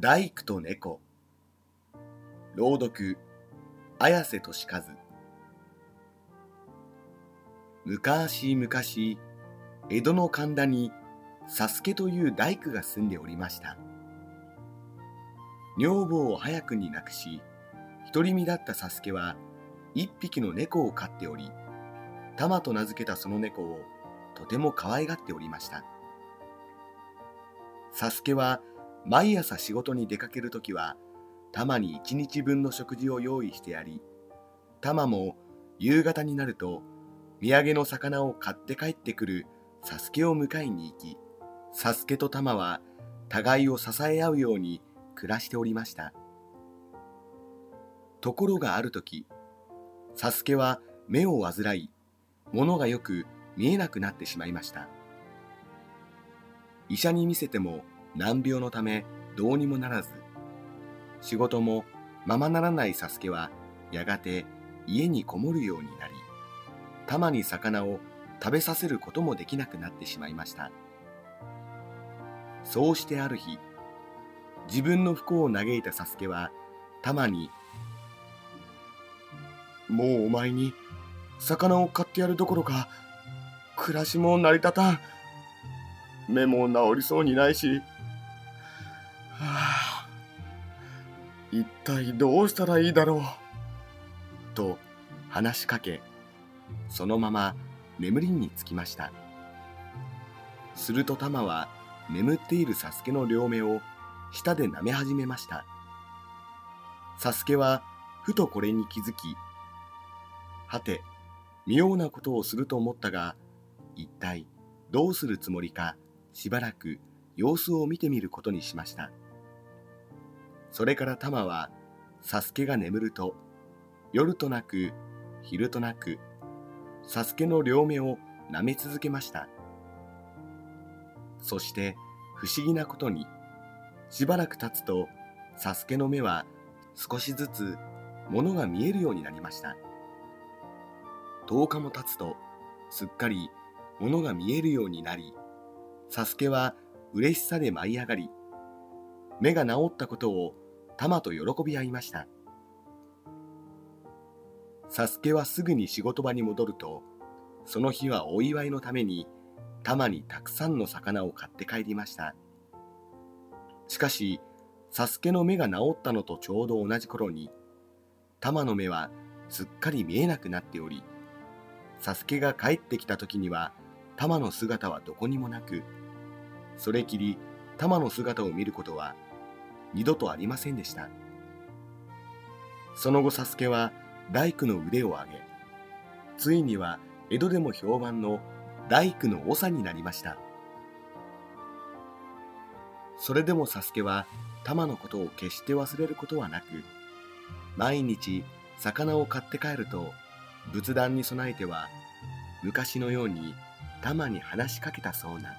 大工と猫。朗読綾瀬俊和昔々江戸の神田に佐助という大工が住んでおりました。女房を早くに亡くし独り身だった佐助は一匹の猫を飼っており玉と名付けたその猫をとても可愛がっておりました。佐助は毎朝仕事に出かけるときは、タマに一日分の食事を用意してやり、タマも夕方になると、土産の魚を買って帰ってくるサスケを迎えに行き、サスケとタマは互いを支え合うように暮らしておりました。ところがある時、サスケは目を患い、物がよく見えなくなってしまいました。医者に見せても難病のためどうにもならず、仕事もままならないサスケはやがて家にこもるようになり、たまに魚を食べさせることもできなくなってしまいました。そうしてある日、自分の不幸を嘆いたサスケは、たまに、もうお前に魚を買ってやるどころか、暮らしも成り立たん。目も治りそうにないし、一体どうしたらいいだろう？と話しかけ、そのまま眠りにつきました。するとタマは眠っているサスケの両目を舌で舐め始めました。サスケはふとこれに気づき、はて、妙なことをすると思ったが、一体どうするつもりかしばらく様子を見てみることにしました。それからタマは、サスケが眠ると、夜となく、昼となく、サスケの両目を舐め続けました。そして、不思議なことに、しばらく経つと、サスケの目は少しずつ物が見えるようになりました。10日も経つと、すっかり物が見えるようになり、サスケは嬉しさで舞い上がり、目が治ったことをタマと喜び合いました。サスケはすぐに仕事場に戻ると、その日はお祝いのためにタマにたくさんの魚を買って帰りました。しかし、サスケの目が治ったのとちょうど同じ頃に、タマの目はすっかり見えなくなっており、サスケが帰ってきた時には、タマの姿はどこにもなく、それきりタマの姿を見ることは二度とありませんでした。その後、サスケは大工の腕を上げ、ついには江戸でも評判の大工の長になりました。それでもサスケは玉のことを決して忘れることはなく、毎日魚を買って帰ると仏壇に備えては昔のように玉に話しかけたそうな。